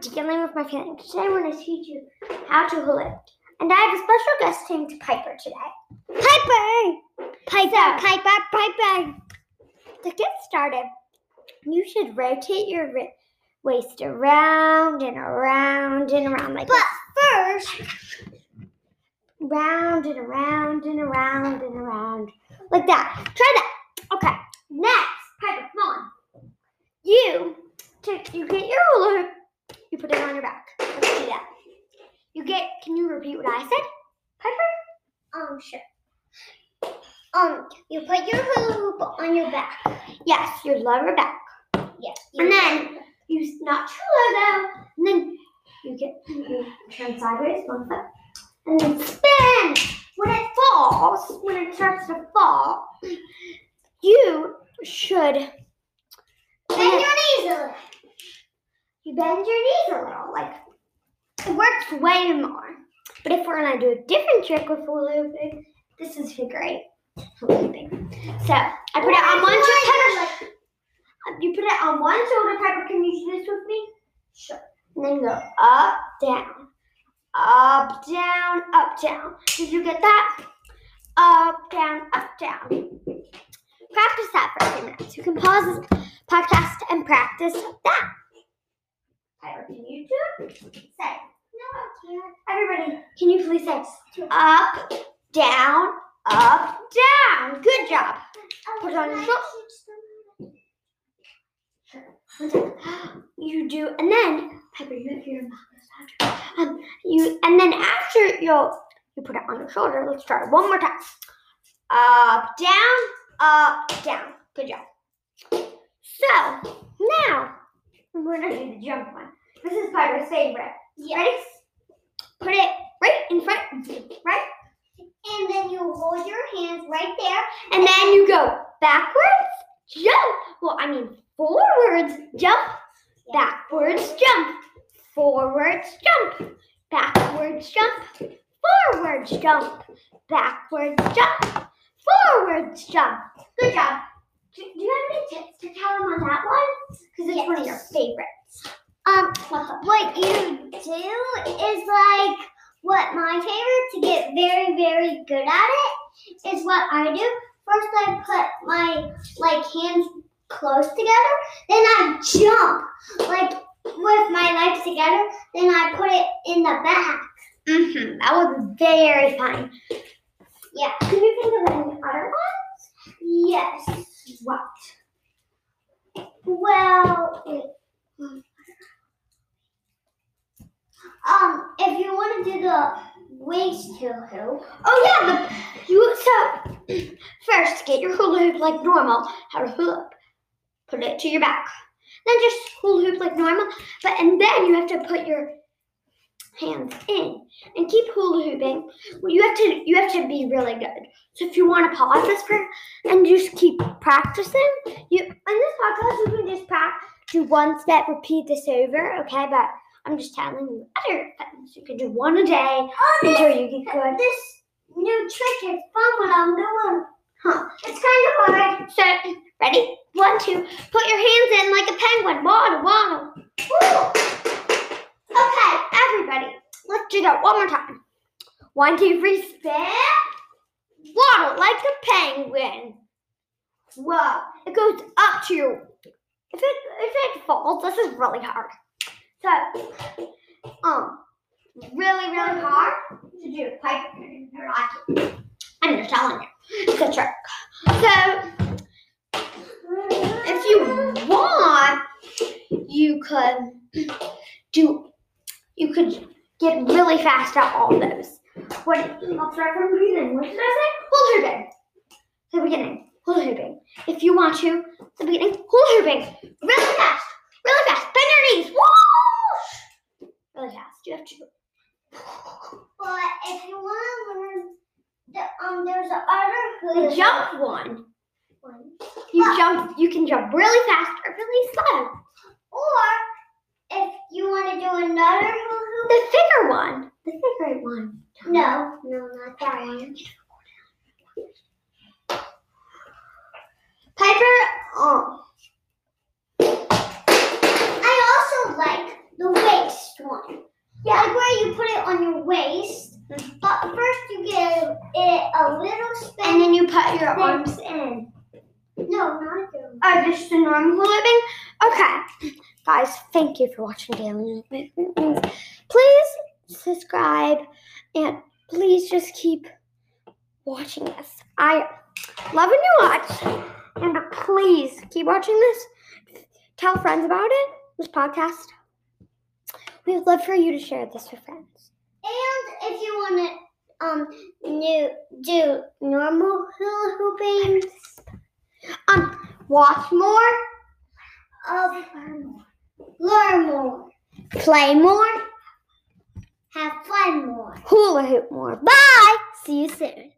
dealing with my feelings. Today I'm going to teach you how to hula. And I have a special guest named Piper today. Piper! Piper, Piper, Piper. To get started, you should rotate your waist around and around and around like But this. first, Round and around and around and around. Like that. Try that. Okay. Next, Piper, come on. You take you get your ruler, you put it on your back. Let's do that. You get can you repeat what I said? Piper? um, sure. Um, you put your hula hoop on your back. Yes, your lower back. Yes. And then you not too low though. And then you get you turn sideways one foot. And then spin. When it falls, when it starts to fall, you should bend your knees a little. You bend your knees a little. Like it works way more. But if we're gonna do a different trick with hula hooping, this is figure eight hula. So I put it on one shoulder. You put it on one shoulder. Piper, can you do this with me? Sure. And then go up, down, up, down, up, down. Did you get that? Up, down, up, down. Practice that for a few minutes. You can pause this podcast and practice that. Can you do it? Say. No, I Everybody, can you please say up, down, up, down? Good job. Put it on your shoulder. You do, and then Piper, you your mouth um, you, and then after you'll you put it on your shoulder. Let's try it one more time. Up, down, up, down. Good job. So now we're gonna do the jump one. This is Piper's favorite. Ready? Put it right in front right? And then you hold your hands right there. And then you go backwards, jump. Well, I mean forwards, jump, backwards, jump, forwards, jump, backwards, jump, forwards, jump, backwards, jump, forwards, jump. Good job. Do, do you have any tips to tell them on that one? Because it's one of your Yes. favorites. Um, what you do is like what my favorite to get very, very good at it is what I do. First, I put my like hands close together, then I jump like with my legs together. Then I put it in the back. Mm-hmm. That was very fun. Yeah. Can you think of any other ones? Yes. What? Well, wait. um, if to the waist hula Oh yeah, the you so first get your hula hoop like normal. How to hula hoop. Put it to your back. Then just hula hoop like normal. But and then you have to put your hands in and keep hula hooping. Well, you have to you have to be really good. So if you want to pause this for and just keep practicing, you in this podcast you can just practice do one step, repeat this over, okay? But I'm just telling you other things. You can do one a day oh, until you get good. this new trick is fun when I'm doing. Huh. It's kind of hard. So, ready? One, two. Put your hands in like a penguin. Waddle, waddle. Woo. Okay, everybody. Let's do that one more time. One, two, three, spin. Waddle like a penguin. Whoa. It goes up to you. If it if it falls, this is really hard. So, um, really, really hard to do. Pipe. I'm just telling you. It's a trick. So, if you want, you could do, you could get really fast at all those. What, I'll start from the beginning. What did I say? Hula hooping. The beginning. Hula hooping. If you want to, the beginning. Hula hooping. Really fast. Really fast. Bend your knees. Whoosh! Really fast. You have to. But if you want to learn, the, um, there's a other The jump one. one. You jump. You can jump really fast or really slow. Or if you want to do another hula The figure one. The eight one. no, no, not that one. Piper. Oh. I also like the waist one. Yeah, like where you put it on your waist. But first you give it a little spin. And then you put your arms in. no, not your. Oh, just the normal living? Okay. Guys, thank you for watching Daily Movements. Please subscribe and please just keep watching this. I love when you watch. And please keep watching this. Tell friends about it, this podcast. We would love for you to share this with friends. And if you want to um new, do normal hula hooping, Um, watch more, of learn more, play more, have fun more. hula hoop more. Bye! See you soon.